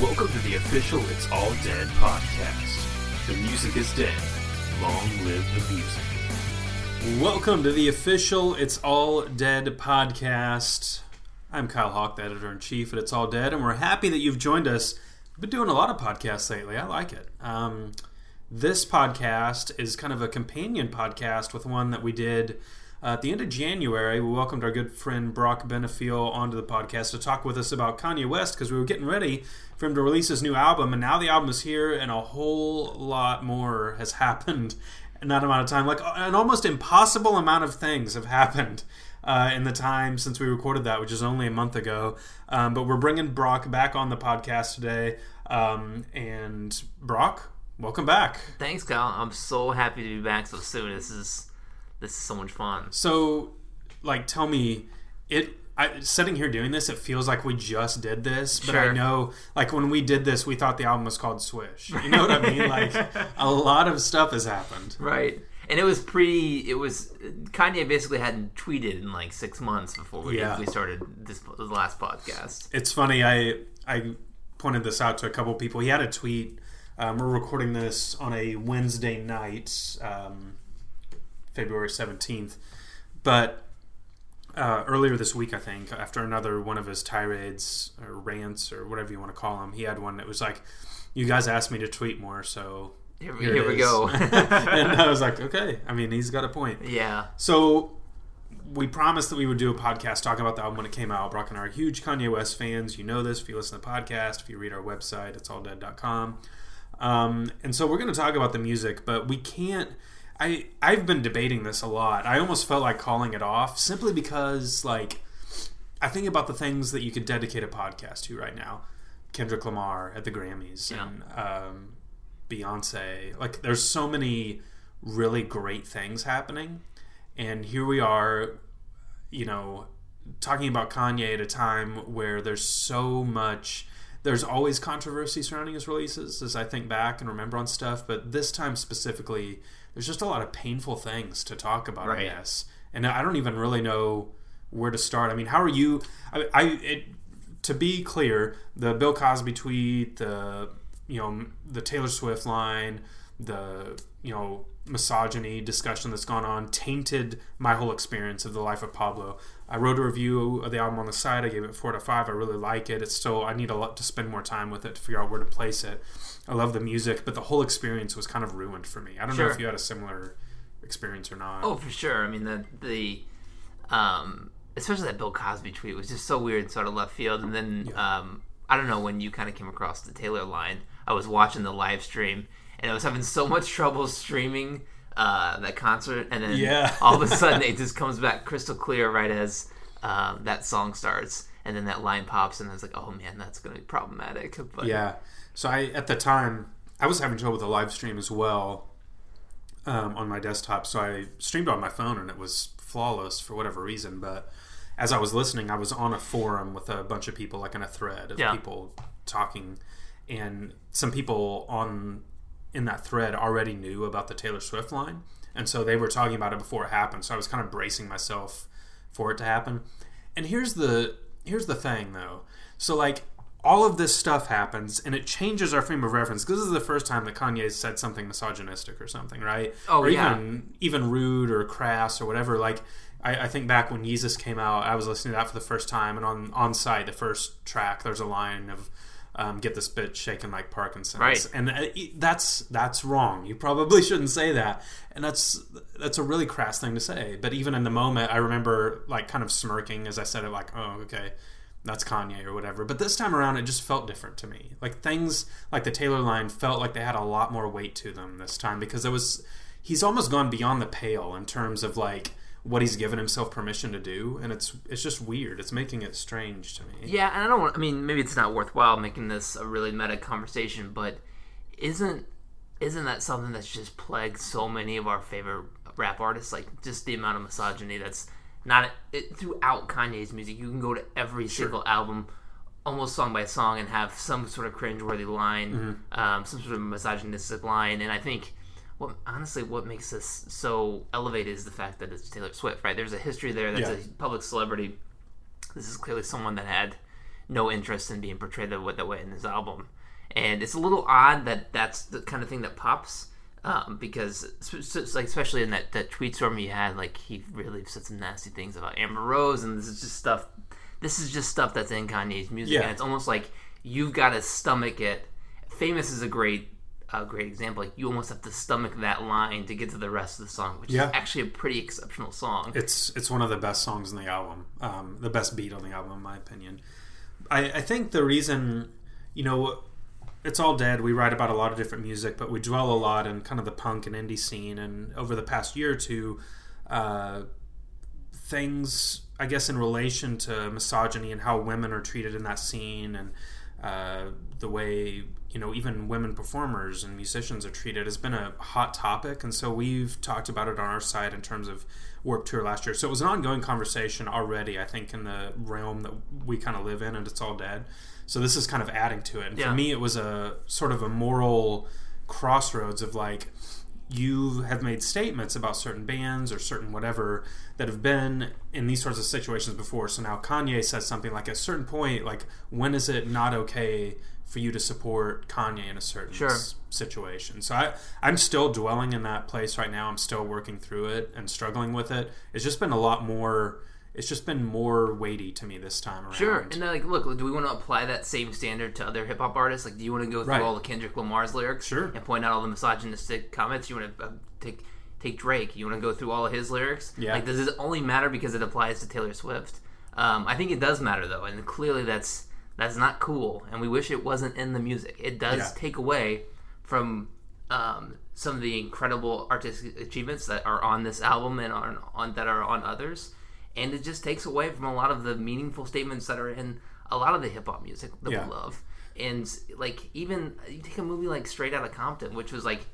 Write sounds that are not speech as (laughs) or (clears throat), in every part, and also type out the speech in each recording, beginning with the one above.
Welcome to the official It's All Dead podcast. The music is dead. Long live the music. Welcome to the official It's All Dead podcast. I'm Kyle Hawk, the editor in chief at It's All Dead, and we're happy that you've joined us. We've been doing a lot of podcasts lately. I like it. Um, this podcast is kind of a companion podcast with one that we did uh, at the end of January. We welcomed our good friend Brock Benefiel onto the podcast to talk with us about Kanye West because we were getting ready for him to release his new album, and now the album is here, and a whole lot more has (laughs) happened in that amount of time. Like an almost impossible amount of things have happened. Uh, in the time since we recorded that, which is only a month ago. Um, but we're bringing Brock back on the podcast today. Um, and Brock, welcome back. Thanks, Kyle. I'm so happy to be back so soon. This is this is so much fun. So, like, tell me, it. I, sitting here doing this, it feels like we just did this, but I know, like, when we did this, we thought the album was called Swish. You know what I mean? (laughs) Like, a lot of stuff has happened. Right. And it was pre. It was Kanye basically hadn't tweeted in like six months before we, Yeah. we started this the last podcast. It's funny. I I pointed this out to a couple people. He had a tweet. Um, we're recording this on a Wednesday night, um, February seventeenth. But uh, earlier this week, I think, after another one of his tirades or rants or whatever you want to call them, he had one that was like, "You guys asked me to tweet more, so." Here, we- Here, here we is." go. (laughs) (laughs) and I was like, okay. I mean, he's got a point. yeah. So we promised that we would do a podcast talking about the album when it came out. Brock and I are huge Kanye West fans. You know this if you listen to the podcast, if you read our website, it's all alldead.com. Um, and so we're going to talk about the music, but we can't. I I've been debating this a lot. I almost felt like calling it off simply because like I think about the things that you could dedicate a podcast to right now. Kendrick Lamar at the Grammys Yeah. and um, Beyonce. Like there's so many really great things happening, and here we are, you know, talking about Kanye at a time where there's so much. There's always controversy surrounding his releases, as I think back and remember on stuff. But this time specifically, there's just a lot of painful things to talk about. I guess, and I don't even really know where to start. I mean, how are you? I, I it, to be clear, the Bill Cosby tweet, the you know the Taylor Swift line, the you know misogyny discussion that's gone on tainted my whole experience of the life of Pablo. I wrote a review of the album on the site. I gave it four to five. I really like it. It's still I need a lot to spend more time with it to figure out where to place it. I love the music, but the whole experience was kind of ruined for me. I don't know if you had a similar experience or not. Oh, for sure. I mean the the um especially that Bill Cosby tweet was just so weird, sort of left field. And then um I don't know when you kind of came across the Taylor line. I was watching the live stream and I was having so much trouble streaming uh, that concert, and then Yeah. (laughs) all of a sudden it just comes back crystal clear right as um, that song starts, and then that line pops, and I was like, "Oh man, that's going to be problematic." (laughs) But Yeah. So I at the time I was having trouble with the live stream as well um, on my desktop. So I streamed on my phone and it was flawless for whatever reason. But as I was listening, I was on a forum with a bunch of people, like in a thread of Yeah. people talking, and some people on in that thread already knew about the Taylor Swift line, and so they were talking about it before it happened. So I was kind of bracing myself for it to happen. And here's the here's the thing though. So like all of this stuff happens and it changes our frame of reference. This is the first time that Kanye said something misogynistic or something, right? Oh, or yeah. even even rude or crass or whatever. Like I, I think back when Yeezus came out, I was listening to that for the first time, and on on Sight, the first track, there's a line of um, "Get this bitch shaking like Parkinson's," Right. and uh, that's that's wrong. You probably (laughs) shouldn't say that, and that's that's a really crass thing to say. But even in the moment, I remember like kind of smirking as I said it, like, "Oh, okay." That's Kanye or whatever. But this time around, it just felt different to me. Like things like the Taylor line felt like they had a lot more weight to them this time because it was he's almost gone beyond the pale in terms of like what he's given himself permission to do, and it's it's just weird. It's making it strange to me. Yeah, and I don't want. I mean, maybe it's not worthwhile making this a really meta conversation, but isn't isn't that something that's just plagued so many of our favorite rap artists? Like just the amount of misogyny that's not it, throughout Kanye's music. You can go to every single album, almost song by song, and have some sort of cringeworthy line, um, some sort of misogynistic line. And I think, what honestly, what makes this so elevated is the fact that it's Taylor Swift. Right? There's a history there. That's Yeah. a public celebrity. This is clearly someone that had no interest in being portrayed that way, that way in this album. And it's a little odd that that's the kind of thing that pops um, because like especially in that, that tweet storm he had, like he really said some nasty things about Amber Rose, and this is just stuff. This is just stuff that's in Kanye's music, Yeah. and it's almost like you've got to stomach it. Famous is a great, a great example. Like you almost have to stomach that line to get to the rest of the song, which Yeah. is actually a pretty exceptional song. It's it's one of the best songs in the album, um, the best beat on the album, in my opinion. I, I think the reason, you know, it's all dead. We write about a lot of different music, but we dwell a lot in kind of the punk and indie scene. And over the past year or two, uh, things, I guess, in relation to misogyny and how women are treated in that scene, and uh, the way you know even women performers and musicians are treated has been a hot topic. And so we've talked about it on our side in terms of Warp Tour last year. So it was an ongoing conversation already, I think, in the realm that we kind of live in, and it's all dead. So this is kind of adding to it. And Yeah. for me, it was a sort of a moral crossroads of like you have made statements about certain bands or certain whatever that have been in these sorts of situations before. So now Kanye says something like, at a certain point, like when is it not okay for you to support Kanye in a certain Sure. s- situation? So I, I'm still dwelling in that place right now. I'm still working through it and struggling with it. It's just been a lot more. It's just been more weighty to me this time around. Sure, and then like, look, do we want to apply that same standard to other hip hop artists? Like, do you want to go through Right. all the Kendrick Lamar's lyrics, Sure. and point out all the misogynistic comments? You want to uh, take take Drake? You want to go through all of his lyrics? Yeah. Like, does it only matter because it applies to Taylor Swift? Um, I think it does matter though, and clearly that's that's not cool, and we wish it wasn't in the music. It does Yeah. take away from um, some of the incredible artistic achievements that are on this album and on, on that are on others, and it just takes away from a lot of the meaningful statements that are in a lot of the hip hop music that Yeah. we love. And like even you take a movie like Straight Outta Compton, which was like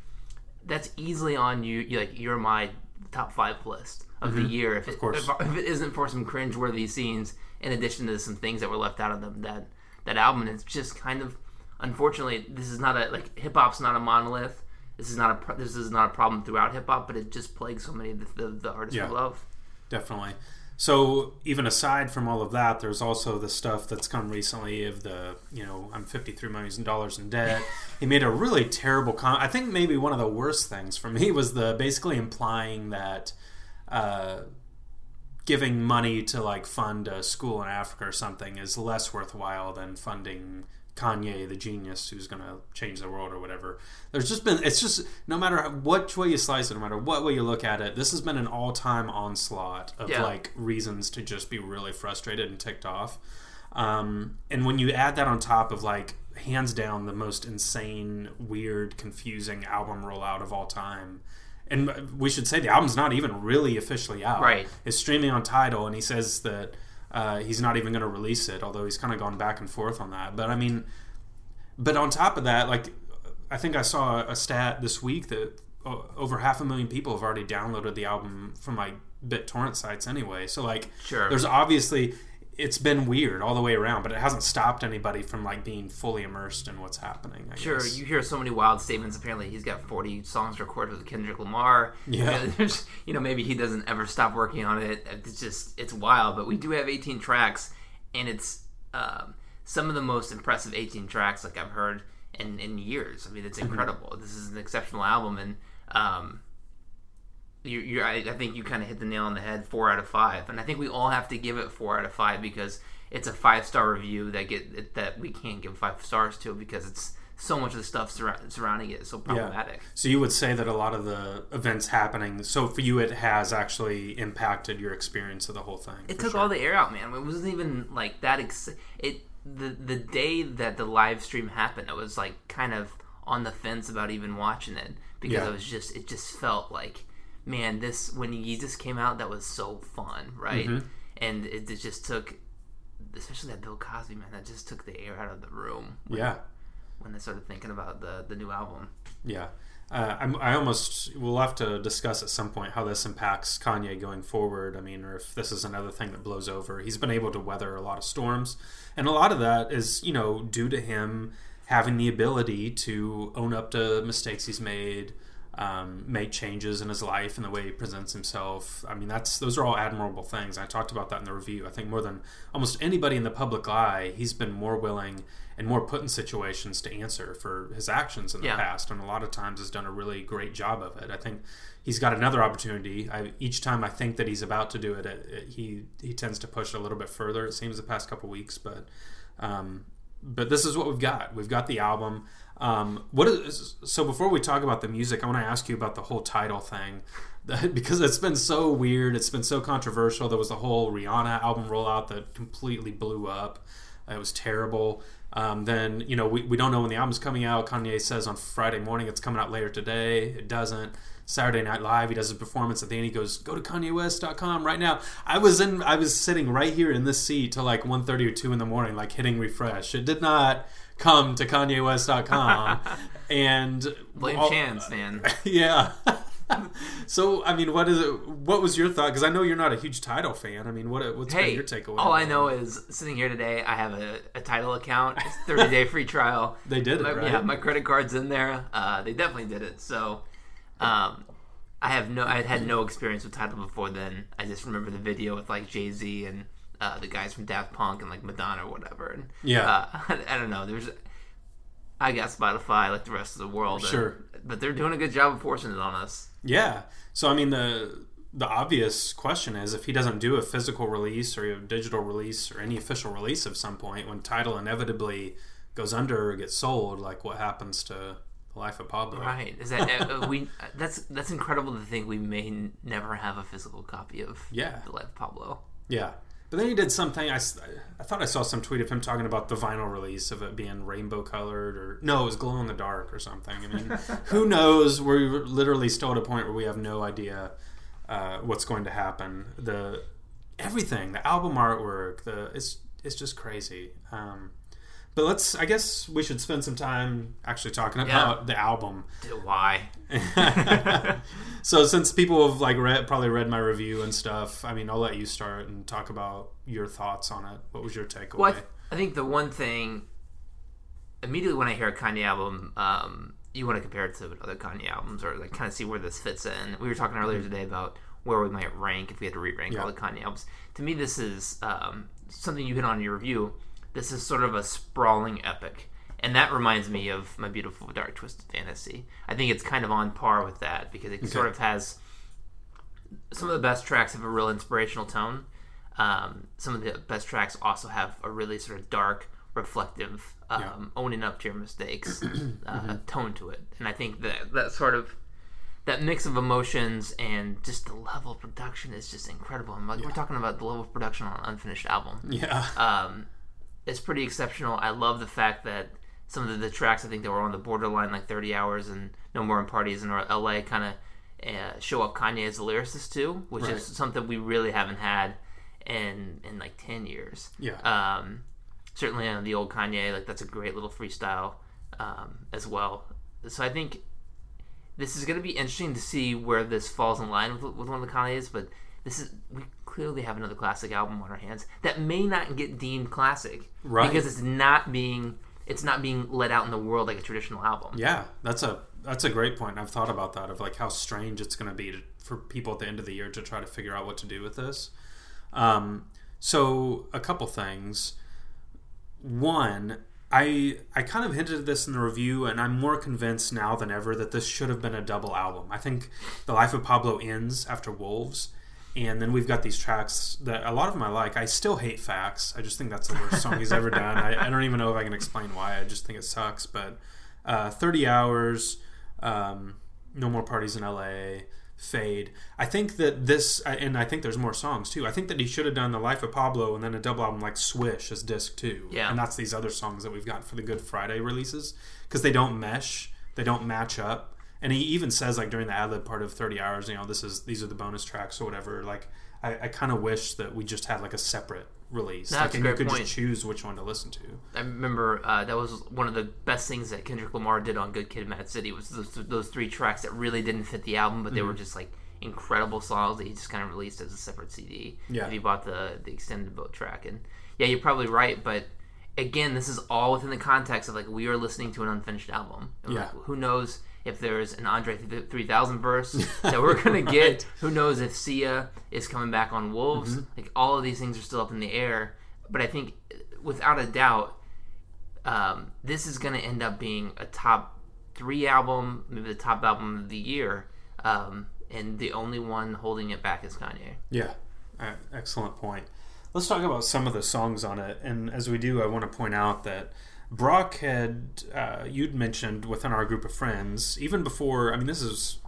that's easily on you. you like you're my top five list of the year. If it, Mm-hmm. course. if, if it isn't for some cringeworthy scenes, in addition to some things that were left out of them, that that album, and it's just kind of unfortunately this is not a like hip hop's not a monolith. This is not a this is not a problem throughout hip hop, but it just plagues so many of the, the, the artists Yeah. we love. definitely. So even aside from all of that, there's also the stuff that's come recently of the, you know, I'm 53 million dollars in debt. (laughs) he made a really terrible comment. I think maybe one of the worst things for me was the basically implying that uh, giving money to like fund a school in Africa or something is less worthwhile than funding Kanye, the genius who's going to change the world or whatever. There's just been, it's just, no matter what way you slice it, no matter what way you look at it, this has been an all time onslaught of Yeah. like reasons to just be really frustrated and ticked off. Um, and when you add that on top of like, hands down, the most insane, weird, confusing album rollout of all time. And we should say the album's not even really officially out. Right. It's streaming on Tidal, and he says that uh, he's not even going to release it, although he's kind of gone back and forth on that. But I mean, but on top of that, like, I think I saw a stat this week that over half a million people have already downloaded the album from like BitTorrent sites anyway. So like, Sure. there's obviously it's been weird all the way around, but it hasn't stopped anybody from like being fully immersed in what's happening. I Sure, guess. you hear so many wild statements. Apparently, he's got 40 songs recorded with Kendrick Lamar. Yeah. (laughs) You know, there's- you know, maybe he doesn't ever stop working on it. It's just, it's wild. But we do have 18 tracks, and it's um, some of the most impressive 18 tracks like I've heard in, in years. I mean, it's incredible. This is an exceptional album, and um, you, you I, I think you kind of hit the nail on the head. Four out of five, and I think we all have to give it four out of five because it's a five star review that get that we can't give five stars to because it's so much of the stuff surrounding it is so problematic. So you would say that a lot of the events happening. So for you, it has actually impacted your experience of the whole thing. It took sure. all the air out, man. It wasn't even like that. Ex- it the the day that the live stream happened, I was like kind of on the fence about even watching it because Yeah. I was just it just felt like man, this when Yeezus came out, that was so fun, right? Mm-hmm. And it, it just took, especially that Bill Cosby man, that just took the air out of the room Yeah. when they started thinking about the the new album. Yeah. Uh, I'm, I almost we'll have to discuss at some point how this impacts Kanye going forward. I mean, or if this is another thing that blows over. He's been able to weather a lot of storms, and a lot of that is you know due to him having the ability to own up to mistakes he's made, um, make changes in his life and the way he presents himself. I mean, that's those are all admirable things. I talked about that in the review. I think more than almost anybody in the public eye, he's been more willing and more put in situations to answer for his actions in the Yeah. past, and a lot of times has done a really great job of it. I think he's got another opportunity. I, each time I think that he's about to do it, it, it he he tends to push a little bit further. It seems the past couple weeks, but um, but this is what we've got. We've got the album. Um, what is so? Before we talk about the music, I want to ask you about the whole Tidal thing (laughs) because it's been so weird. It's been so controversial. There was the whole Rihanna album rollout that completely blew up. It was terrible. Um, then you know we, we don't know when the album's coming out. Kanye says on Friday morning it's coming out later today. It doesn't. Saturday Night Live, he does his performance at the end. He goes, "Go to KanyeWest.com right now." I was in, I was sitting right here in this seat till like 1.30 or two in the morning, like hitting refresh. It did not come to KanyeWest.com, (laughs) and Blame all- Chance, man. (laughs) yeah. so I mean, what is it? What was your thought? Because I know you're not a huge Tidal fan. I mean, what what's been your takeaway? all I know is sitting here today, I have a, a Tidal account, it's 30 day free trial. (laughs) They did it, My- right? Yeah, my credit card's in there. Uh, they definitely did it. So, um, I have no, I had had no experience with Tidal before then. I just remember the video with like Jay Z and uh, the guys from Daft Punk and like Madonna or whatever. And Yeah. uh, (laughs) I don't know. There's, I got Spotify like the rest of the world. and- Sure. but they're doing a good job of forcing it on us. Yeah. So I mean the the obvious question is if he doesn't do a physical release or a digital release or any official release of some point when Tidal inevitably goes under or gets sold, like what happens to the life of Pablo? Right? Is that uh, we? That's that's incredible to think we may n- never have a physical copy of Yeah. the Life of Pablo. Yeah. But then he did something. I, I thought I saw some tweet of him talking about the vinyl release of it being rainbow colored, or no, it was glow in the dark or something. I mean, (laughs) who knows? We're literally still at a point where we have no idea uh, what's going to happen. The everything, the album artwork, the it's it's just crazy. Um, but let's. I guess we should spend some time actually talking about the album. Why? (laughs) so since people have like read probably read my review and stuff, I mean, I'll let you start and talk about your thoughts on it. What was your takeaway? Well, I, th- I think the one thing immediately when I hear a Kanye album, um, you want to compare it to other Kanye albums or like kind of see where this fits in. We were talking earlier today about where we might rank if we had to re-rank Mm-hmm. Yeah. all the Kanye albums. To me, this is um, something you hit on in your review. This is sort of a sprawling epic. And that reminds me of my beautiful dark twisted fantasy. I think it's kind of on par with that because it sort of has some of the best tracks have a real inspirational tone. Um, some of the best tracks also have a really sort of dark, reflective, um, Yeah. owning up to your mistakes (clears throat) uh, tone to it. And I think that that sort of that mix of emotions and just the level of production is just incredible. And like we're talking about the level of production on an unfinished album yeah, um, it's pretty exceptional. I love the fact that some of the, the tracks I think that were on the borderline, like 30 Hours and No More in Parties in LA, kind of uh, show up Kanye as a lyricist too, which Right. is something we really haven't had in in like 10 years. yeah, Um, certainly on the old Kanye, like that's a great little freestyle um, as well. So I think this is going to be interesting to see where this falls in line with, with one of the Kanye's, but this is we clearly have another classic album on our hands that may not get deemed classic Right. because it's not being it's not being let out in the world like a traditional album. yeah. That's a that's a great point. I've thought about that of like how strange it's going to be for people at the end of the year to try to figure out what to do with this. Um, so a couple things. One, I I kind of hinted at this in the review, and I'm more convinced now than ever that this should have been a double album. I think the life of Pablo ends after Wolves, and then we've got these tracks that a lot of them I like. I still hate Facts. I just think that's the worst song he's ever done. I, I don't even know if I can explain why. I just think it sucks. But uh, 30 Hours, um, No More Parties in LA, Fade. I think that this, and I think there's more songs too. I think that he should have done The Life of Pablo and then a double album like Swish as disc two. Yeah. And that's these other songs that we've got for the Good Friday releases because they don't mesh, they don't match up. And he even says like during the ad lib part of 30 hours, you know, this is these are the bonus tracks or whatever. Like I, I kind of wish that we just had like a separate release. That's like, a and great you could point. just choose which one to listen to. I remember uh, that was one of the best things that Kendrick Lamar did on Good Kid, Mad City was those, those three tracks that really didn't fit the album, but they Mm-hmm. were just like incredible songs that he just kind of released as a separate CD. Yeah. if you bought the the extended boat track, and yeah, you're probably right, but again, this is all within the context of like we are listening to an unfinished album. And, Yeah. like, who knows if there's an Andre 3000 verse (laughs) that we're gonna get. Who knows if Sia is coming back on Wolves? Like all of these things are still up in the air. But I think, without a doubt, um, this is gonna end up being a top three album, maybe the top album of the year. Um, and the only one holding it back is Kanye. Yeah, uh, excellent point. Let's talk about some of the songs on it. And as we do, I want to point out that Brock had, uh, you'd mentioned within our group of friends, even before, I mean, this is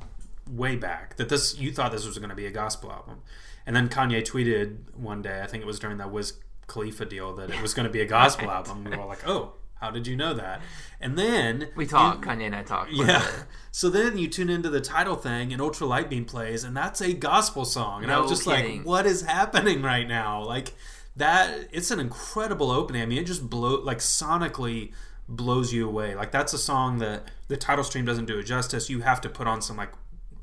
way back, that this, you thought this was going to be a gospel album. And then Kanye tweeted one day, I think it was during that Wiz Khalifa deal, that it was going to be a gospel (laughs) album. We were all like, oh, how did you know that? And then We talk, Kanye and I talk. yeah. So then you tune into the Tidal thing, and Ultra Light Beam plays, and that's a gospel song. And I was just kidding. like, "What is happening right now?" Like that. It's an incredible opening. I mean, it just blow like sonically blows you away. Like that's a song that the Tidal stream doesn't do it justice. You have to put on some like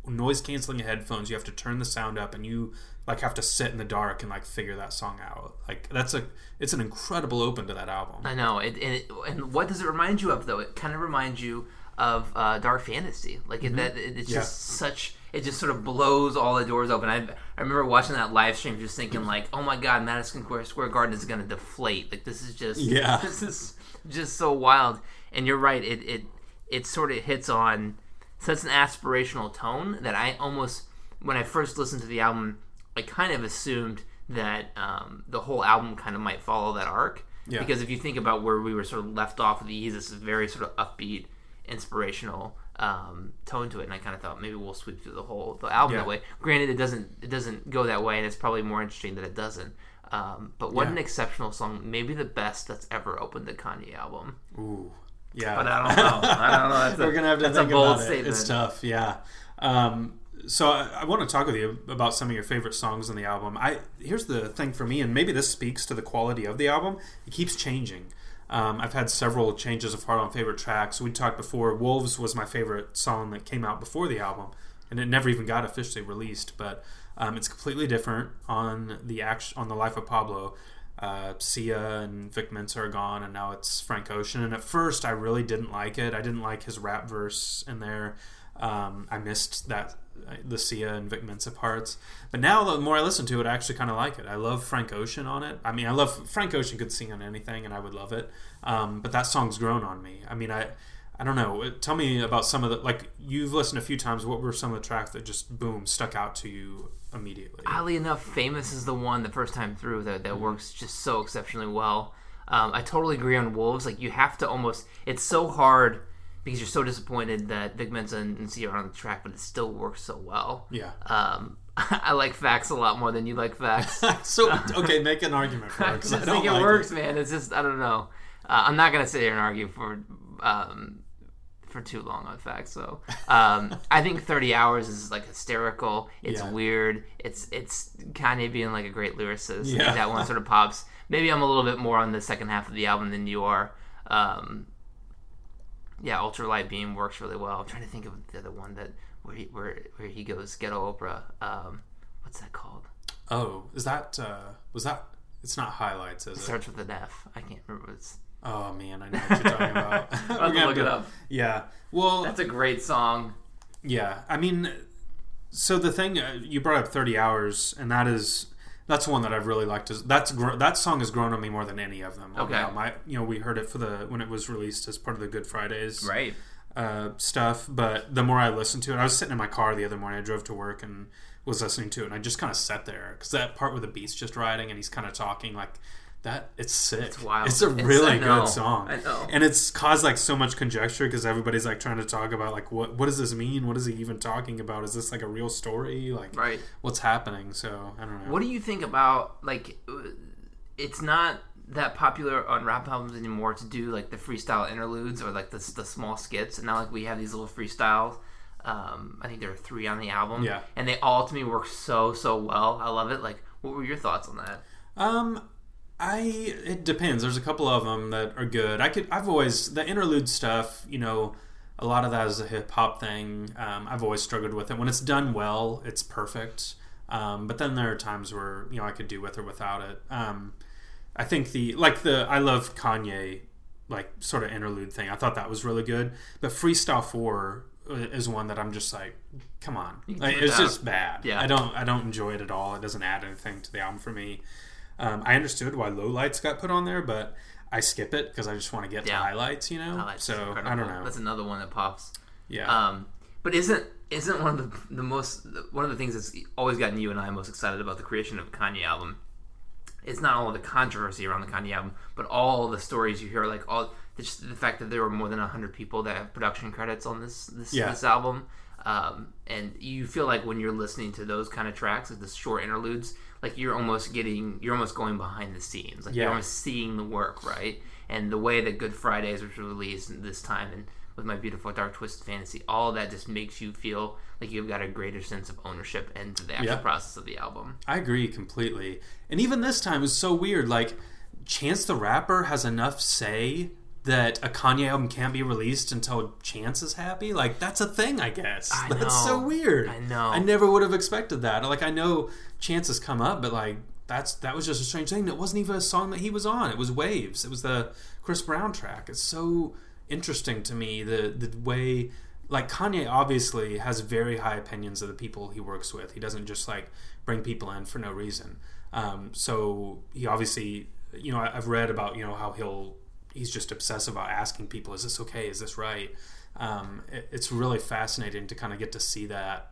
noise canceling headphones. You have to turn the sound up, and you like have to sit in the dark and like figure that song out. Like that's a it's an incredible open to that album. I know. It, and, it, and what does it remind you of, though? It kind of reminds you of uh, Dark Fantasy. Like it, that, it, it's Yeah. just such. It just sort of blows all the doors open. I, I remember watching that live stream, just thinking (laughs) like, "Oh my God, Madison Square, Garden is going to deflate. Like this is just, Yeah. (laughs) this is just so wild." And you're right. It it it sort of hits on such an aspirational tone that I almost, when I first listened to the album, I kind of assumed that um, the whole album kind of might follow that arc. Yeah. Because if you think about where we were sort of left off with the Yeezus, it's a very sort of upbeat, inspirational um, tone to it, and I kind of thought maybe we'll sweep through the whole the album Yeah. that way. Granted, it doesn't it doesn't go that way, and it's probably more interesting that it doesn't. Um, but what Yeah. an exceptional song! Maybe the best that's ever opened the Kanye album. Ooh, yeah. But I don't know. I don't know. That's (laughs) We're gonna have to that's think a bold about it. statement. It's tough, yeah. Um, so I, I want to talk with you about some of your favorite songs on the album. I here's the thing for me, and maybe this speaks to the quality of the album. It keeps changing. Um, I've had several changes of heart on favorite tracks. We talked before. Wolves was my favorite song that came out before the album, and it never even got officially released. But um, it's completely different on the act- on the life of Pablo. Uh, Sia and Vic Mensa are gone, and now it's Frank Ocean. And at first, I really didn't like it. I didn't like his rap verse in there. Um, I missed that the Sia and Vic Mensa parts. But now, the more I listen to it, I actually kind of like it. I love Frank Ocean on it. I mean, I love Frank Ocean could sing on anything, and I would love it. Um, but that song's grown on me. I mean, I. I don't know. Tell me about some of the like you've listened a few times. What were some of the tracks that just boom stuck out to you immediately? Oddly enough, "Famous" is the one the first time through that Mm-hmm. that works just so exceptionally well. Um, I totally agree on Wolves. Like you have to almost. It's so hard because you're so disappointed that Vic Mensa and and Sia are on the track, but it still works so well. Yeah. Um, (laughs) I like Facts a lot more than you like Facts. (laughs) so okay, make an argument (laughs) for it. I I think it like works, man. It's just I don't know. Uh, I'm not gonna sit here and argue for um, for too long on facts. So um, I think 30 hours is like hysterical. It's Yeah. weird. It's it's Kanye being like a great lyricist. Yeah. that one sort of pops. Maybe I'm a little bit more on the second half of the album than you are. Um, yeah, Ultralight Beam works really well. I'm trying to think of the other one that where he where where he goes ghetto Oprah. Um, what's that called? Oh, is that uh was that? It's not highlights, is it? starts with an F. I can't remember. What it's Oh man, I know what you're talking about. (laughs) I'll look it up. Yeah. Well, That's a great song. yeah. I mean, so the thing uh, you brought up, thirty hours, and that is that's one that I've really liked. Is that's gr- that song has grown on me more than any of them. Okay. I, you know, we heard it for the when it was released as part of the Good Fridays Right. uh, stuff. But the more I listened to it, I was sitting in my car the other morning. I drove to work and was listening to it, and I just kind of sat there because that part where the beat's just riding and he's kind of talking like that. It's sick. It's wild. It's a It's- really good song. I know. And it's caused like so much conjecture because everybody's like trying to talk about like what what does this mean? What is he even talking about? Is this like a real story? Like Right. what's happening? So I don't know. What do you think about like? It's not that popular on rap albums anymore to do like the freestyle interludes or like the the small skits. And now like we have these little freestyles. Um, I think there are three on the album. Yeah. And they all to me work so so well. I love it. Like, what were your thoughts on that? Um, I it depends. There's a couple of them that are good. I could. I've always the interlude stuff. You know, a lot of that is a hip hop thing. Um, I've always struggled with it. When it's done well, it's perfect. Um, but then there are times where you know I could do with or without it. Um, I think the like the I love Kanye like sort of interlude thing. I thought that was really good. But Freestyle Four is one that I'm just like, come on, like, it's just bad. Yeah. I don't I don't enjoy it at all. It doesn't add anything to the album for me. Um, I understood why low lights got put on there, but I skip it because I just want to get Yeah. to highlights. You know, Highlights so. I don't know. That's another one that pops. yeah, Um, but isn't isn't one of the the most one of the things that's always gotten you and I most excited about the creation of a Kanye album? It's not all the controversy around the Kanye album, but all the stories you hear, like all just the fact that there were more than hundred people that have production credits on this this, Yeah. this album, um, and you feel like when you're listening to those kind of tracks, like the short interludes, like you're almost getting you're almost going behind the scenes, like Yeah. you're almost seeing the work, right? And the way that Good Fridays was released this time, and with my beautiful dark twisted fantasy, all that just makes you feel like you've got a greater sense of ownership into the actual Yeah. process of the album. I agree completely. And even this time is so weird. Like Chance the Rapper has enough say that a Kanye album can't be released until Chance is happy. Like that's a thing, I guess. I (laughs) that's so weird. I know. I never would have expected that. Like I know Chance has come up, but like that's that was just a strange thing. It wasn't even a song that he was on. It was Waves. It was the Chris Brown track. It's so interesting to me the the way like Kanye obviously has very high opinions of the people he works with. He doesn't just like bring people in for no reason. Um, so he obviously, you know, I've read about you know how he'll he's just obsessed about asking people, "Is this okay? Is this right?" Um, it, it's really fascinating to kind of get to see that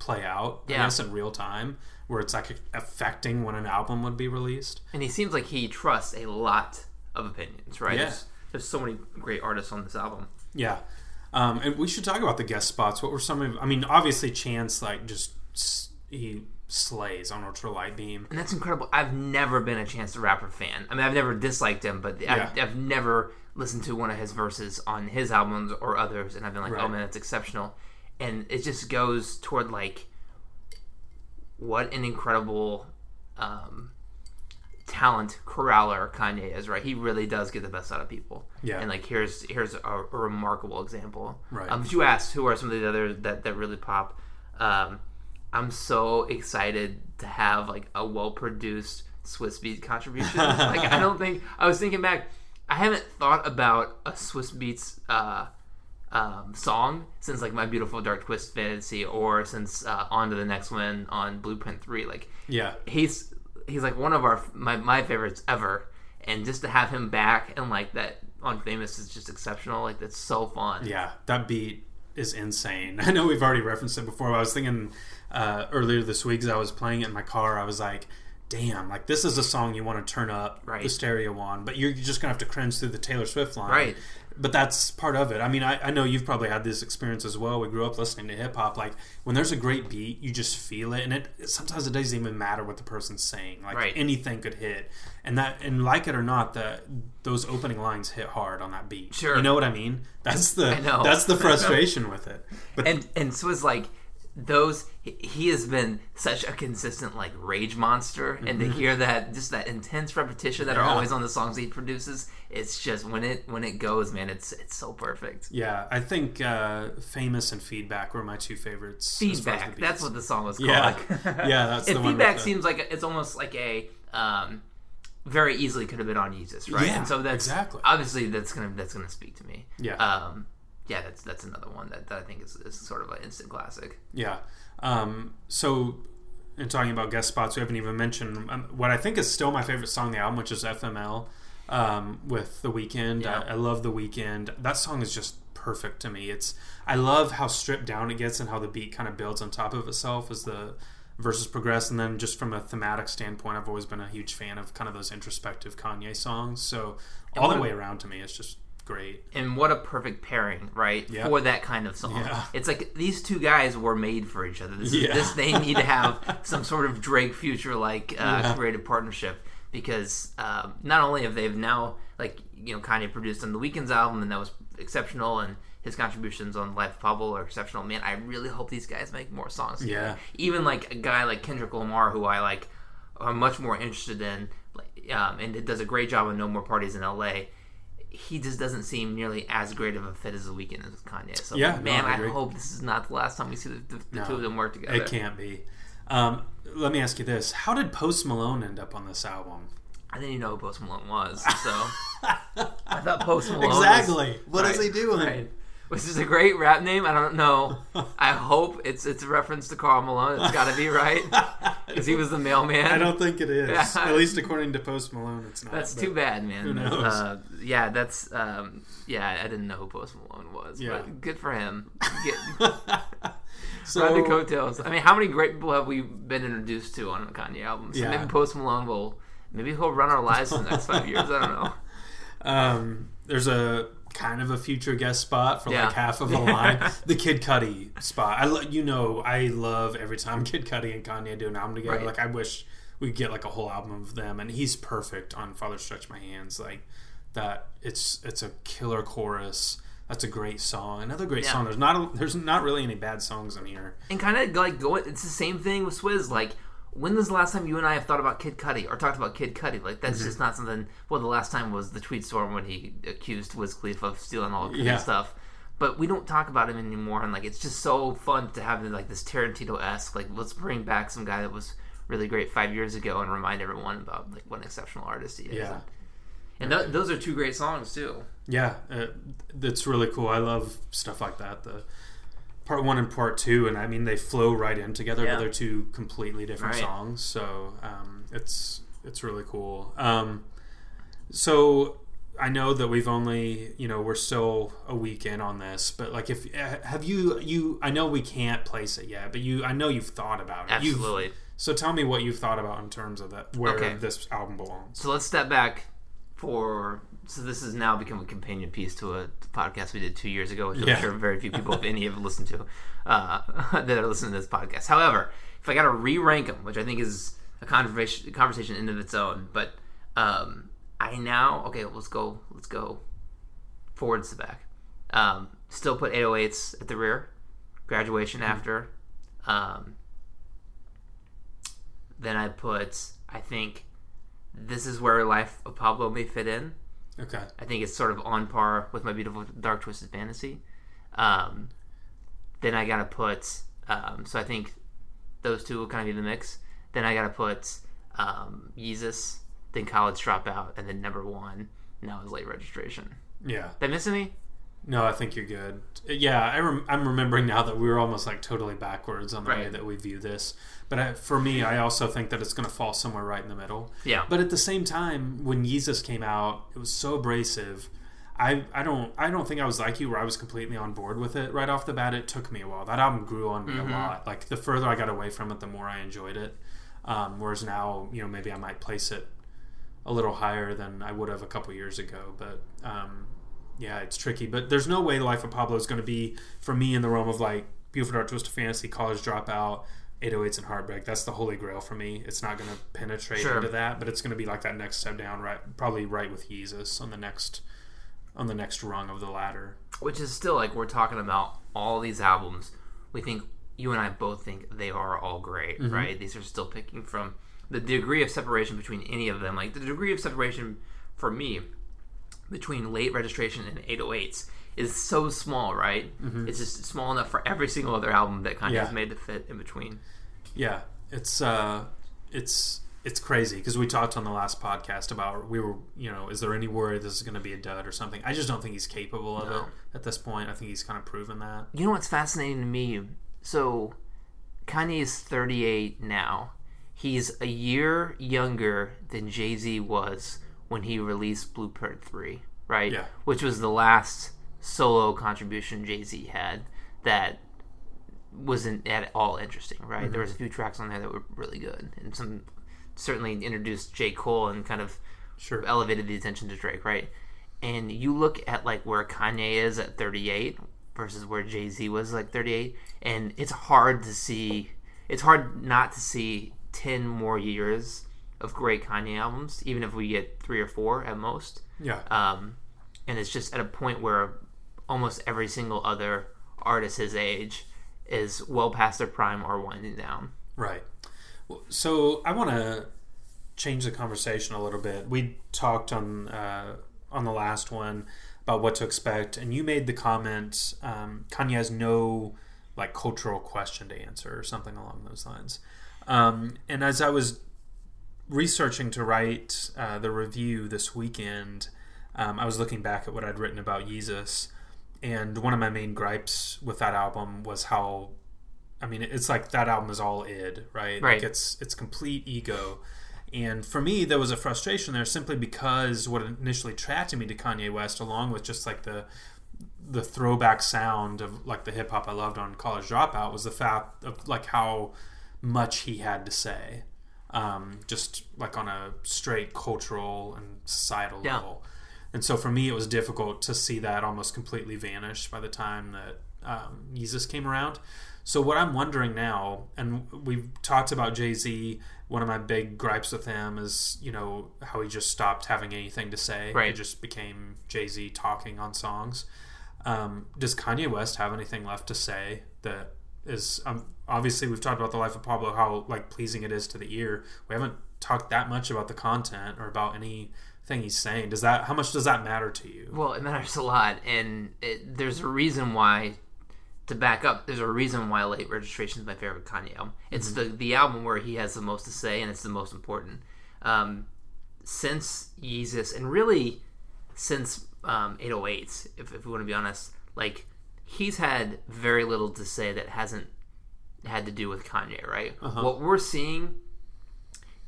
play out. I Yeah. guess in real time, where it's like affecting when an album would be released. And he seems like he trusts a lot of opinions, right? Yeah. There's, there's so many great artists on this album. Yeah. Um, and we should talk about the guest spots. What were some of? I mean, obviously Chance like just he slays on Ultra Light Beam. And that's incredible. I've never been a Chance the Rapper fan. I mean, I've never disliked him, but Yeah. I've, I've never listened to one of his verses on his albums or others, and I've been like, oh man, that's exceptional. And it just goes toward like, what an incredible um, talent corraler Kanye is, right? He really does get the best out of people. Yeah. And like, here's here's a, a remarkable example. Right. Um, but you asked who are some of the others that that really pop. Um, I'm so excited to have like a well produced Swizz Beat contribution. (laughs) like I don't think I was thinking back. I haven't thought about a Swizz Beatz uh, um, song since like my beautiful dark twist fantasy, or since uh, on to the next one on Blueprint Three. Like Yeah. he's he's like one of our my my favorites ever, and just to have him back and like that on Famous is just exceptional. Like that's so fun. Yeah, that beat is insane. (laughs) I know we've already referenced it before. But I was thinking uh, earlier this week as I was playing it in my car, I was like, "Damn! Like this is a song you want to turn up Right. the stereo on, but you're just gonna have to cringe through the Taylor Swift line, Right. But that's part of it. I mean, I, I know you've probably had this experience as well. We grew up listening to hip hop. Like when there's a great beat, you just feel it, and it sometimes it doesn't even matter what the person's saying. Like Right. anything could hit, and that and like it or not, the those opening lines hit hard on that beat. Sure. you know what I mean? That's the I know. that's the (laughs) frustration with it. But and and so it's like those he- has been such a consistent like rage monster and to hear that just that intense repetition that are Mm-hmm. Always on the songs he produces it's just when it when it goes man it's it's so perfect yeah, I think uh, famous and feedback were my two favorites. as far as feedback that's what the song was called Yeah. (laughs) Yeah, that's (laughs) and the one with feedback seems like it's almost like a um very easily could have been on Yeezus, right? Yeah, and so that's exactly. obviously that's gonna that's gonna speak to me. Yeah. Um, yeah, that's that's another one that, that I think is, is sort of an instant classic. Yeah. Um, so, in talking about guest spots, we haven't even mentioned um, what I think is still my favorite song on the album, which is FML um, with The Weeknd. Yeah. I, I love The Weeknd. That song is just perfect to me. It's I love how stripped down it gets and how the beat kind of builds on top of itself as the verses progress. And then just from a thematic standpoint, I've always been a huge fan of kind of those introspective Kanye songs. So all the way around to me, it's just great. And what a perfect pairing, right, Yeah. for that kind of song. Yeah. It's like these two guys were made for each other. This, is, Yeah. this they need to have (laughs) some sort of Drake future like uh, Yeah. creative partnership because um, not only have they've now like you know Kanye produced on the Weeknd's album and that was exceptional and his contributions on Life of Pablo are exceptional. Man, I really hope these guys make more songs. together. Yeah. even like a guy like Kendrick Lamar, who I like, am much more interested in, like, um, and it does a great job on No More Parties in L.A. He just doesn't seem nearly as great of a fit as the Weeknd as Kanye. So, Yeah, no, man, I I, hope this is not the last time we see the, the, the No, two of them work together. It can't be. Um, let me ask you this: How did Post Malone end up on this album? I didn't even know who Post Malone was, so (laughs) I thought Post Malone. was- Exactly. What is Right, he doing? Right. Which is a great rap name. I don't know. I hope it's it's a reference to Karl Malone. It's got to be right (laughs) because he was the mailman. I don't think it is. Yeah. At least according to Post Malone, it's not. That's too bad, man. who knows? Uh, yeah, that's um, yeah. I didn't know who Post Malone was, Yeah. but good for him. Get, (laughs) (laughs) so, ride the coattails. I mean, how many great people have we been introduced to on a Kanye album? So Yeah. maybe Post Malone will. Maybe he'll run our lives for the next five years. I don't know. Um, there's a kind of a future guest spot for Yeah. like half of (laughs) a line. the Kid Cudi spot. I lo- you know I love every time (laughs) Kid Cudi and Kanye do an album together. Right. Like I wish we could get like a whole album of them. And he's perfect on Father Stretch My Hands. Like that. It's it's a killer chorus. That's a great song. Another great Yeah. song. There's not a, there's not really any bad songs in here. And kind of like going, it's the same thing with Swizz. Like, when was the last time you and I have thought about Kid Cudi or talked about Kid Cudi? Like, that's Mm-hmm. just not something. Well, the last time was the tweet storm when he accused Wiz Khalifa of stealing all of Yeah. stuff. But we don't talk about him anymore, and like, it's just so fun to have like this Tarantino esque. Like, let's bring back some guy that was really great five years ago and remind everyone about like what an exceptional artist he is. Yeah. And th- those are two great songs too. Yeah, uh, that's really cool. I love stuff like that. The part one and part two, and I mean they flow right in together, Yeah. but they're two completely different Right. songs. So um, it's it's really cool. Um, so I know that we've only you know we're still a week in on this, but like if uh, have you you I know we can't place it yet, but you I know you've thought about it. You've- Absolutely. so tell me what you've thought about in terms of that where Okay. this album belongs. So let's step back for. So this has now become a companion piece to a podcast we did two years ago, which Yeah. I'm sure very few people, (laughs) if any, have listened to uh, (laughs) that are listening to this podcast. However, if I got to re-rank them, which I think is a conversation conversation in of its own, but um, I now okay, let's go, let's go forwards to back. Um, still put 808s at the rear. Graduation after. Um, then I put, I think, this is where Life of Pablo may fit in. Okay. I think it's sort of on par with my beautiful dark twisted fantasy. Um, then I gotta put, um, so I think those two will kind of be the mix. Then I gotta put um, Yeezus, then College Dropout, and then number one. Now is late registration. Yeah. Did I miss any? No, I think you're good. Yeah, I rem- I'm remembering now that we were almost like totally backwards on the way that we view this. But I, for me, I also think that it's going to fall somewhere right in the middle. Yeah. But at the same time, when Yeezus came out, it was so abrasive. I, I don't I don't think I was like you where I was completely on board with it right off the bat. It took me a while. That album grew on me Mm-hmm. a lot. Like the further I got away from it, the more I enjoyed it. Um, whereas now, you know, maybe I might place it a little higher than I would have a couple years ago. But um, yeah, it's tricky. But there's no way the Life of Pablo is going to be for me in the realm of like Beautiful Dark Twisted Fantasy, College Dropout, 808s, and Heartbreak. That's the holy grail for me. It's not going to penetrate Sure. into that, but it's going to be like that next step down, right? Probably right with Yeezus on the next on the next rung of the ladder. which is still like we're talking about all these albums. We think you and I both think they are all great, mm-hmm. right? These are still picking from the degree of separation between any of them. Like the degree of separation for me between late registration and 808s is so small, right? It's just small enough for every single other album that Kanye's Yeah. made to fit in between. Yeah, it's uh, it's it's crazy because we talked on the last podcast about we were you know is there any worry this is going to be a dud or something? I just don't think he's capable of No. it at this point. I think he's kind of proven that. You know what's fascinating to me? So, Kanye is 38 now. He's a year younger than Jay Z was when he released Blueprint 3, right? Yeah. Which was the last solo contribution Jay Z had that wasn't at all interesting, right? There mm-hmm. was a few tracks on there that were really good, and some certainly introduced J. Cole and kind of Sure. elevated the attention to Drake, right? And you look at like where Kanye is at 38 versus where Jay Z was like 38, and it's hard to see. It's hard not to see 10 more years of great Kanye albums, even if we get three or four at most. Yeah. Um, and it's just at a point where almost every single other artist his age is well past their prime or winding down. Right. So I want to change the conversation a little bit. We talked on uh, on the last one about what to expect, and you made the comment um, Kanye has no like cultural question to answer or something along those lines. Um, and as I was researching to write uh, the review this weekend, um, I was looking back at what I'd written about Yeezus, and one of my main gripes with that album was how, I mean, it's like that album is all id, right? Right. Like it's it's complete ego. And for me, there was a frustration there simply because what initially attracted me to Kanye West, along with just like the the throwback sound of like the hip hop I loved on College Dropout, was the fact of like how much he had to say, um, just like on a straight cultural and societal Yeah. level. And so for me, it was difficult to see that almost completely vanish by the time that um, Yeezus came around. So what I'm wondering now, and we've talked about Jay Z. One of my big gripes with him is, you know, how he just stopped having anything to say. Right. It just became Jay Z talking on songs. Um, does Kanye West have anything left to say that is? Um, obviously, we've talked about the life of Pablo, how like pleasing it is to the ear. We haven't talked that much about the content or about anything he's saying. Does that? How much does that matter to you? Well, it matters a lot, and it, there's a reason why. To back up, there's a reason why Late Registration is my favorite Kanye album. It's the the album where he has the most to say, and it's the most important. Um, since Yeezus, and really since um, 808s, if, if we want to be honest, like he's had very little to say that hasn't had to do with Kanye, right? What we're seeing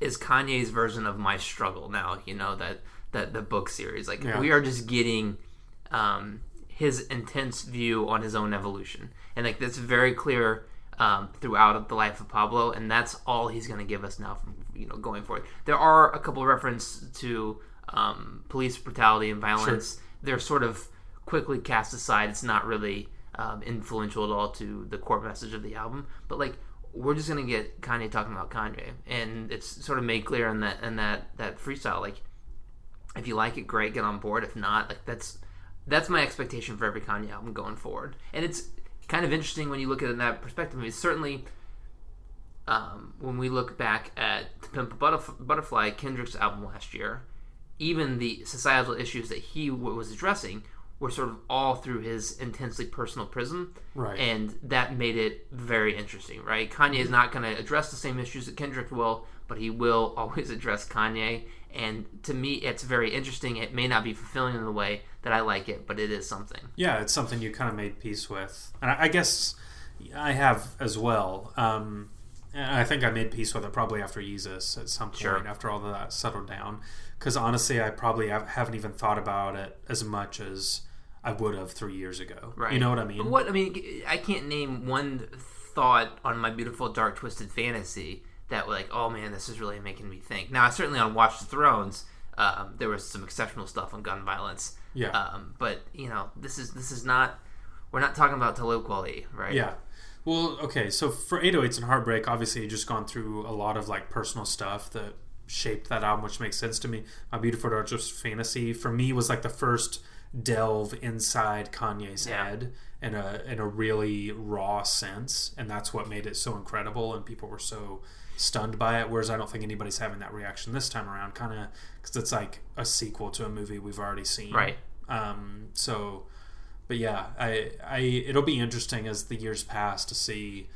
is Kanye's version of my struggle now. You know that that the book series. Like Yeah. we are just getting um, his intense view on his own evolution, and like that's very clear um, throughout the life of Pablo, and that's all he's going to give us now from you know going forward. There are a couple of reference to um, police brutality and violence. They're sort of quickly cast aside. It's not really um, influential at all to the core message of the album, but like we're just gonna get Kanye talking about Kanye, and it's sort of made clear in that in that that freestyle. Like, if you like it, great, get on board. If not, like that's that's my expectation for every Kanye album going forward. And it's kind of interesting when you look at it in that perspective. I mean, certainly, um, when we look back at Pimp Butterf- Butterfly, Kendrick's album last year, even the societal issues that he w- was addressing were sort of all through his intensely personal prism Right. and that made it very interesting, right? Kanye is not going to address the same issues that Kendrick will, but he will (laughs) always address Kanye. And to me, it's very interesting. It may not be fulfilling in the way that I like it, but it is something. Yeah, it's something you kind of made peace with, and I, I guess I have as well. Um, I think I made peace with it probably after Yeezus at some point, Sure. after all of that settled down. Because honestly, I probably haven't even thought about it as much as I would have three years ago. Right. You know what I mean? But what I mean, I can't name one thought on my beautiful dark twisted fantasy that like, oh man, this is really making me think. Now, certainly on Watch the Thrones, um, there was some exceptional stuff on gun violence. Yeah. Um, but you know, this is this is not. We're not talking about Talib Kweli, right? Yeah. Well, okay. So for 808s and Heartbreak, obviously you just gone through a lot of like personal stuff that shaped that album, which makes sense to me. My Beautiful Dark Twisted Fantasy for me was like the first delve inside Kanye's Yeah. head in a in a really raw sense, and that's what made it so incredible, and people were so stunned by it. Whereas I don't think anybody's having that reaction this time around, kind of because it's like a sequel to a movie we've already seen, Right. Um, so but yeah, I, I it'll be interesting as the years pass to see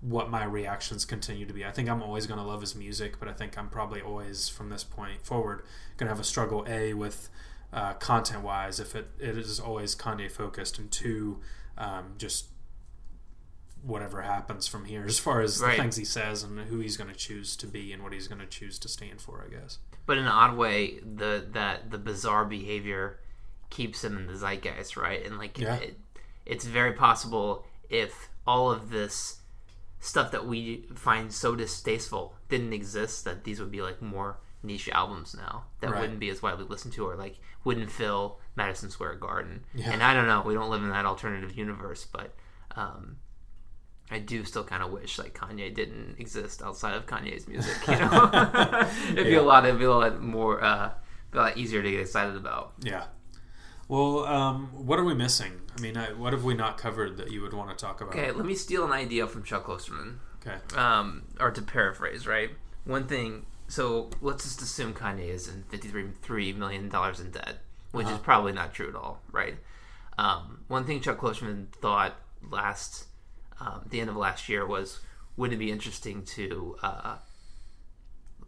what my reactions continue to be. I think I'm always going to love his music, but I think I'm probably always from this point forward going to have a struggle a with uh, content wise if it, it is always Kanye focused, and two, um, just whatever happens from here as far as Right. the things he says and who he's going to choose to be and what he's going to choose to stand for. I guess. But in an odd way, the that the bizarre behavior keeps him in the zeitgeist, right? And like, Yeah. it, it's very possible if all of this stuff that we find so distasteful didn't exist, that these would be like more niche albums now that Right. wouldn't be as widely listened to, or like wouldn't fill Madison Square Garden. Yeah. And I don't know, we don't live in that alternative universe, but. Um, I do still kind of wish like Kanye didn't exist outside of Kanye's music. You know, (laughs) it'd be Yeah. a lot. It'd be a lot more, uh, a lot easier to get excited about. Yeah. Well, um, what are we missing? I mean, I, what have we not covered that you would want to talk about? Okay, let me steal an idea from Chuck Klosterman, Okay. um, or to paraphrase, right? One thing. So let's just assume Kanye is in fifty-three million dollars in debt, which is probably not true at all, right? Um, one thing Chuck Klosterman thought last, um, the end of last year was, wouldn't it be interesting to uh,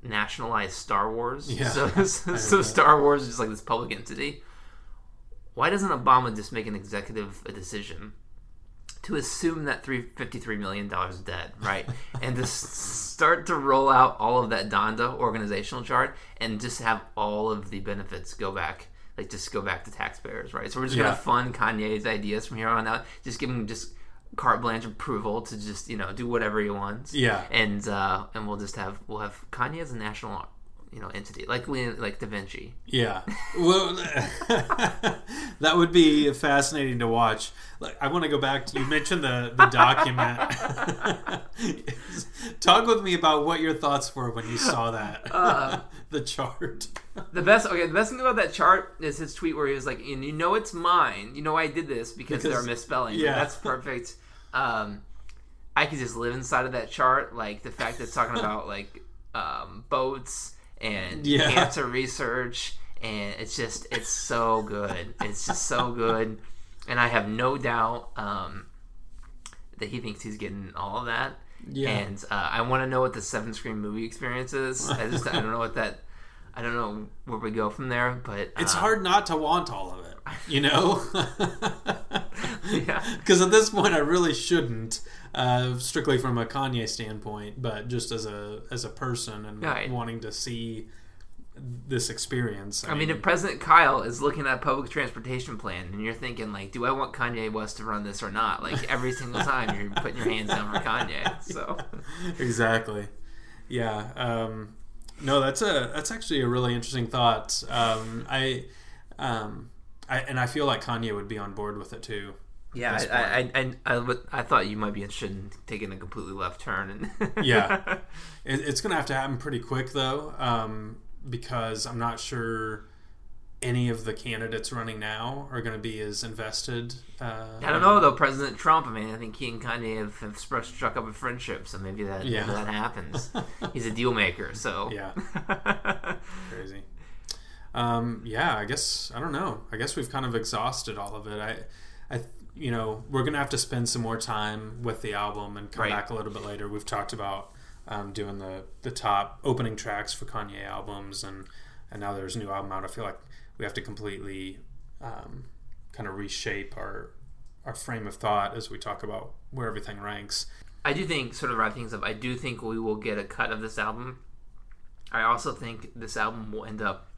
nationalize Star Wars? Yeah, So, (laughs) I so. Star Wars is just like this public entity. why doesn't Obama just make an executive decision to assume that three fifty three million dollars is dead, right? and just start to roll out all of that Donda organizational chart and just have all of the benefits go back, like just go back to taxpayers, right? So we're just Yeah. gonna fund Kanye's ideas from here on out. Just give him just carte blanche approval to just you know do whatever he wants. Yeah. and uh, and we'll just have we'll have Kanye as a national you know entity like like Da Vinci. Yeah. Well, (laughs) that would be fascinating to watch. Like, I want to go back to you mentioned the the document. (laughs) Talk with me about what your thoughts were when you saw that (laughs) Uh, the chart. The best, okay, the best thing about that chart is his tweet where he was like, "And you know it's mine. You know I did this because, there are Because- misspellings. yeah. Yeah, that's perfect. Um, I could just live inside of that chart. Like the fact that it's talking about like um, boats and Yeah. cancer research, and it's just it's so good. It's just so good, and I have no doubt um, that he thinks he's getting all of that. Yeah. And uh, I want to know what the seven screen movie experience is. I just I don't know what that. I don't know where we go from there, but It's uh, hard not to want all of it, you know? (laughs) (laughs) Yeah. (laughs) Because at this point, I really shouldn't, uh, strictly from a Kanye standpoint, but just as a as a person and Right. wanting to see this experience. I mean, if President Kyle is looking at a public transportation plan, and you're thinking like, "Do I want Kanye West to run this or not?" Like every single (laughs) time you're putting your hands down for Kanye. So exactly. Yeah. Um, no, that's a that's actually a really interesting thought. Um, I, um, I and I feel like Kanye would be on board with it too. Yeah, I I, I, I, I thought you might be interested in taking a completely left turn. And (laughs) Yeah. It, it's going to have to happen pretty quick though, um, because I'm not sure any of the candidates running now are going to be as invested. Uh, I don't know though. President Trump. I mean, I think he and Kanye have, have struck struck up a friendship, so maybe that Yeah. maybe that happens. (laughs) He's a deal maker, so Yeah. (laughs) Crazy. Um, yeah, I guess I don't know. I guess we've kind of exhausted all of it. I, you know, we're gonna have to spend some more time with the album and come Right. back a little bit later. We've talked about um, doing the the top opening tracks for Kanye albums, and and now there's a new album out. I feel like we have to completely um, kind of reshape our our frame of thought as we talk about where everything ranks. I do think, sort of wrap things up. I do think we will get a cut of this album. I also think this album will end up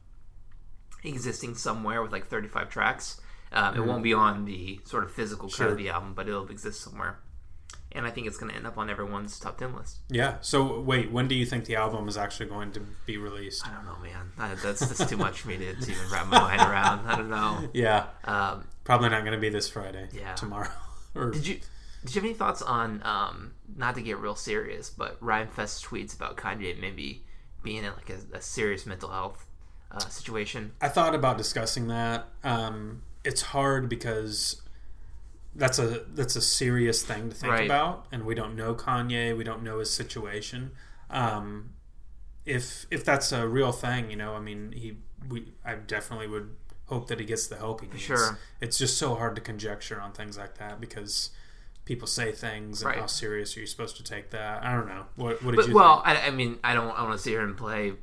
existing somewhere with like 35 tracks. Um, It won't be on the sort of physical cut Sure. of the album, but it'll exist somewhere. And I think it's going to end up on everyone's top 10 list. Yeah. So wait, when do you think the album is actually going to be released? I don't know, man. I, that's, that's too much for me to, to even wrap my mind around. I don't know. (laughs) Yeah. Um, Probably not going to be this Friday. Yeah. Tomorrow. (laughs) or Did you did you have any thoughts on um, not to get real serious, but Rhymefest's tweets about Kanye maybe being in like a, a serious mental health uh, situation? I thought about discussing that. Um, it's hard because that's a that's a serious thing to think Right. about, and we don't know Kanye. We don't know his situation. Um, if if that's a real thing, you know, I mean, he we I definitely would hope that he gets the help he needs. Sure. It's just so hard to conjecture on things like that because people say things and Right. how serious are you supposed to take that? I don't know. What what did But you well? I, I mean, I don't I want to sit here and play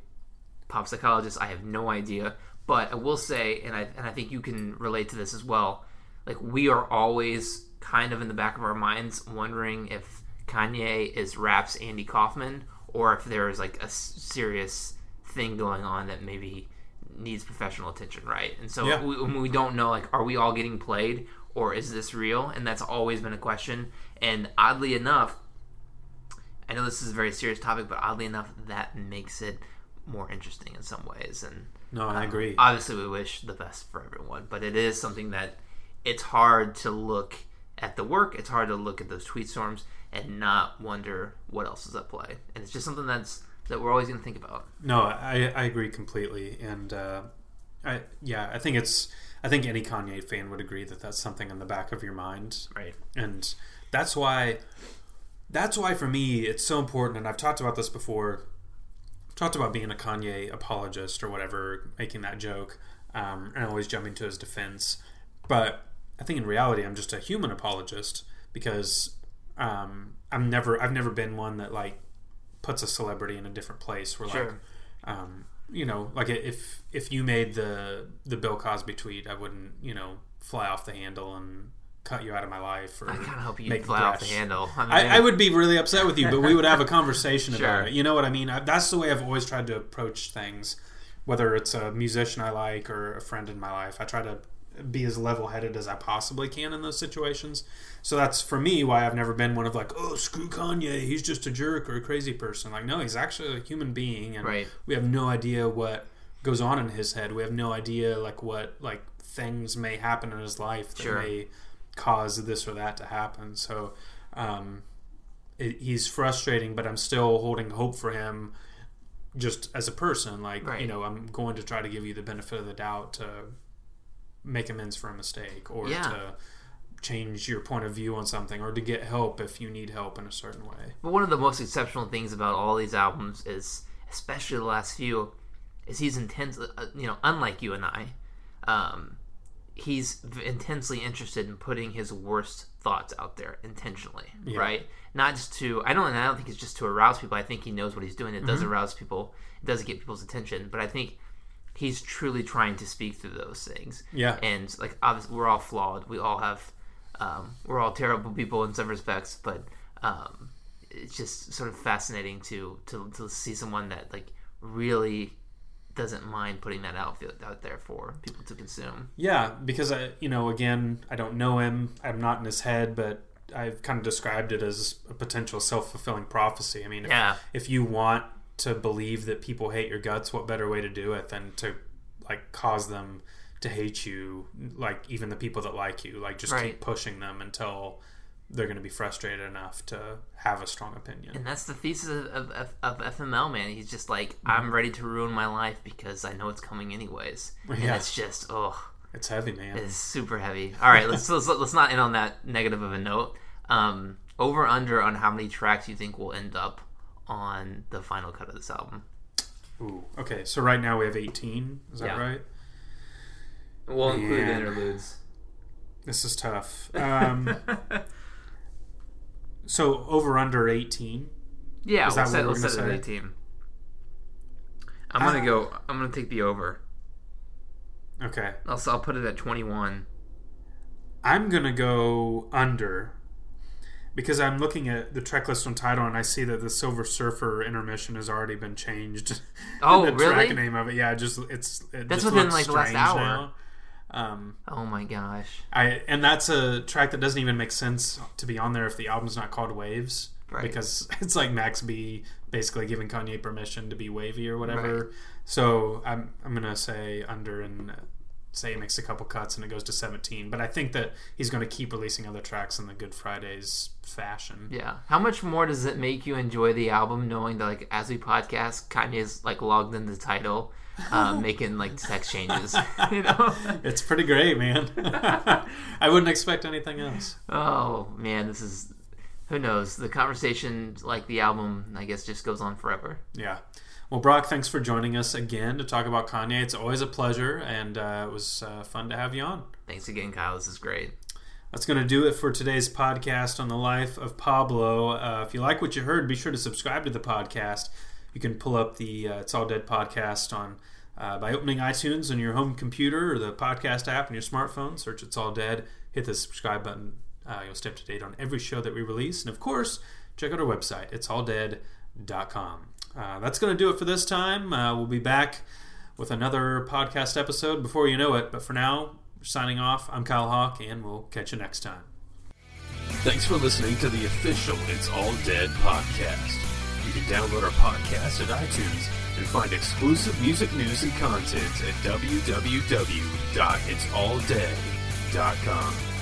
pop psychologist. I have no idea, but I will say, and I and I think you can relate to this as well. Like we are always kind of in the back of our minds wondering if Kanye is raps Andy Kaufman or if there is like a serious thing going on that maybe needs professional attention, right? And so Yeah. we, we don't know like are we all getting played or is this real? And that's always been a question. And oddly enough, I know this is a very serious topic, but oddly enough, that makes it more interesting in some ways. And no, I um, agree. Obviously, we wish the best for everyone, but it is something that it's hard to look at the work. It's hard to look at those tweet storms and not wonder what else is at play. And it's just something that's that we're always going to think about. No, I, I agree completely, and uh, I yeah, I think it's I think any Kanye fan would agree that that's something in the back of your mind, Right. and that's why that's why for me it's so important. And I've talked about this before. Talked about being a Kanye apologist or whatever, making that joke, um, and always jumping to his defense. But I think in reality, I'm just a human apologist because um, I'm never I've never been one that like puts a celebrity in a different place where like um, you know, like if if you made the the Bill Cosby tweet, I wouldn't, you know, fly off the handle and cut you out of my life or I kind of hope you make fly off the handle. I, mean, I, I would be really upset with you, but we would have a conversation (laughs) Sure. about it. You know what I mean? I, that's the way I've always tried to approach things, whether it's a musician I like or a friend in my life. I try to be as level headed as I possibly can in those situations. So that's for me why I've never been one of like, oh, screw Kanye, he's just a jerk or a crazy person. Like, no, he's actually a human being, and Right. we have no idea what goes on in his head. We have no idea like what like things may happen in his life that Sure. may cause this or that to happen. So um, it, he's frustrating, but I'm still holding hope for him just as a person. Like, Right. you know, I'm going to try to give you the benefit of the doubt to make amends for a mistake or Yeah. to change your point of view on something or to get help if you need help in a certain way. But one of the most exceptional things about all these albums is, especially the last few, is he's intense. Uh, you know, unlike you and I, um, he's intensely interested in putting his worst thoughts out there intentionally, Yeah. right? Not just to. I don't. I don't think it's just to arouse people. I think he knows what he's doing. It does Mm-hmm. arouse people. It does get people's attention. But I think he's truly trying to speak through those things. Yeah. And like, obviously, we're all flawed. We all have. Um, we're all terrible people in some respects, but um, it's just sort of fascinating to, to to see someone that like really doesn't mind putting that out out there for people to consume. Yeah, because I, you know, again, I don't know him. I'm not in his head, but I've kind of described it as a potential self fulfilling prophecy. I mean, if, Yeah. if you want to believe that people hate your guts, what better way to do it than to like cause them to hate you? Like even the people that like you, like just Right. keep pushing them until they're going to be frustrated enough to have a strong opinion. And that's the thesis of, of, of, of FML, man. He's just like, Mm-hmm. I'm ready to ruin my life because I know it's coming anyways. And Yeah. it's just, oh, It's heavy, man. it's super heavy. All right, let's, (laughs) let's let's not end on that negative of a note. Um, over under on how many tracks you think will end up on the final cut of this album. Ooh. Okay, so right now we have 18. Is that Yeah. right? We'll include Man. interludes. This is tough. Um, (laughs) so over under 18. Yeah, Is we'll that set, what we'll set it at say? 18. I'm gonna uh, go. I'm gonna take the over. Okay. I'll, I'll put it at 21. I'm going to go under because I'm looking at the track list on Tidal and I see that the Silver Surfer intermission has already been changed. (laughs) Oh, the really? track name of it. Yeah, just it's it That's within, looks like, the last hour. now. Um, Oh my gosh. I and that's a track that doesn't even make sense to be on there if the album's not called Waves, Right. because (laughs) it's like Max B basically giving Kanye permission to be wavy or whatever. Right. So I'm I'm gonna say under and uh, say he makes a couple cuts and it goes to 17. But I think that he's going to keep releasing other tracks in the Good Fridays fashion. Yeah. How much more does it make you enjoy the album knowing that, like, as we podcast, Kanye's, like, logged in the Tidal, uh, (laughs) making, like, text changes? (laughs) (laughs) you know? It's pretty great, man. I wouldn't expect anything else. Oh, man, this is. Who knows? The conversation, like the album, I guess, just goes on forever. Yeah. Well, Brock, thanks for joining us again to talk about Kanye. It's always a pleasure, and uh, it was uh, fun to have you on. Thanks again, Kyle. This is great. That's going to do it for today's podcast on the life of Pablo. Uh, if you like what you heard, be sure to subscribe to the podcast. You can pull up the uh, It's All Dead podcast on uh, by opening iTunes on your home computer or the podcast app on your smartphone. Search It's All Dead. Hit the subscribe button. Uh, you'll stay up to date on every show that we release. And of course, check out our website, it'salldead.com. Uh, that's going to do it for this time. Uh, we'll be back with another podcast episode before you know it. But for now, signing off. I'm Kyle Hawk, and we'll catch you next time. Thanks for listening to the official It's All Dead podcast. You can download our podcast at iTunes and find exclusive music news and content at www.itsalldead.com.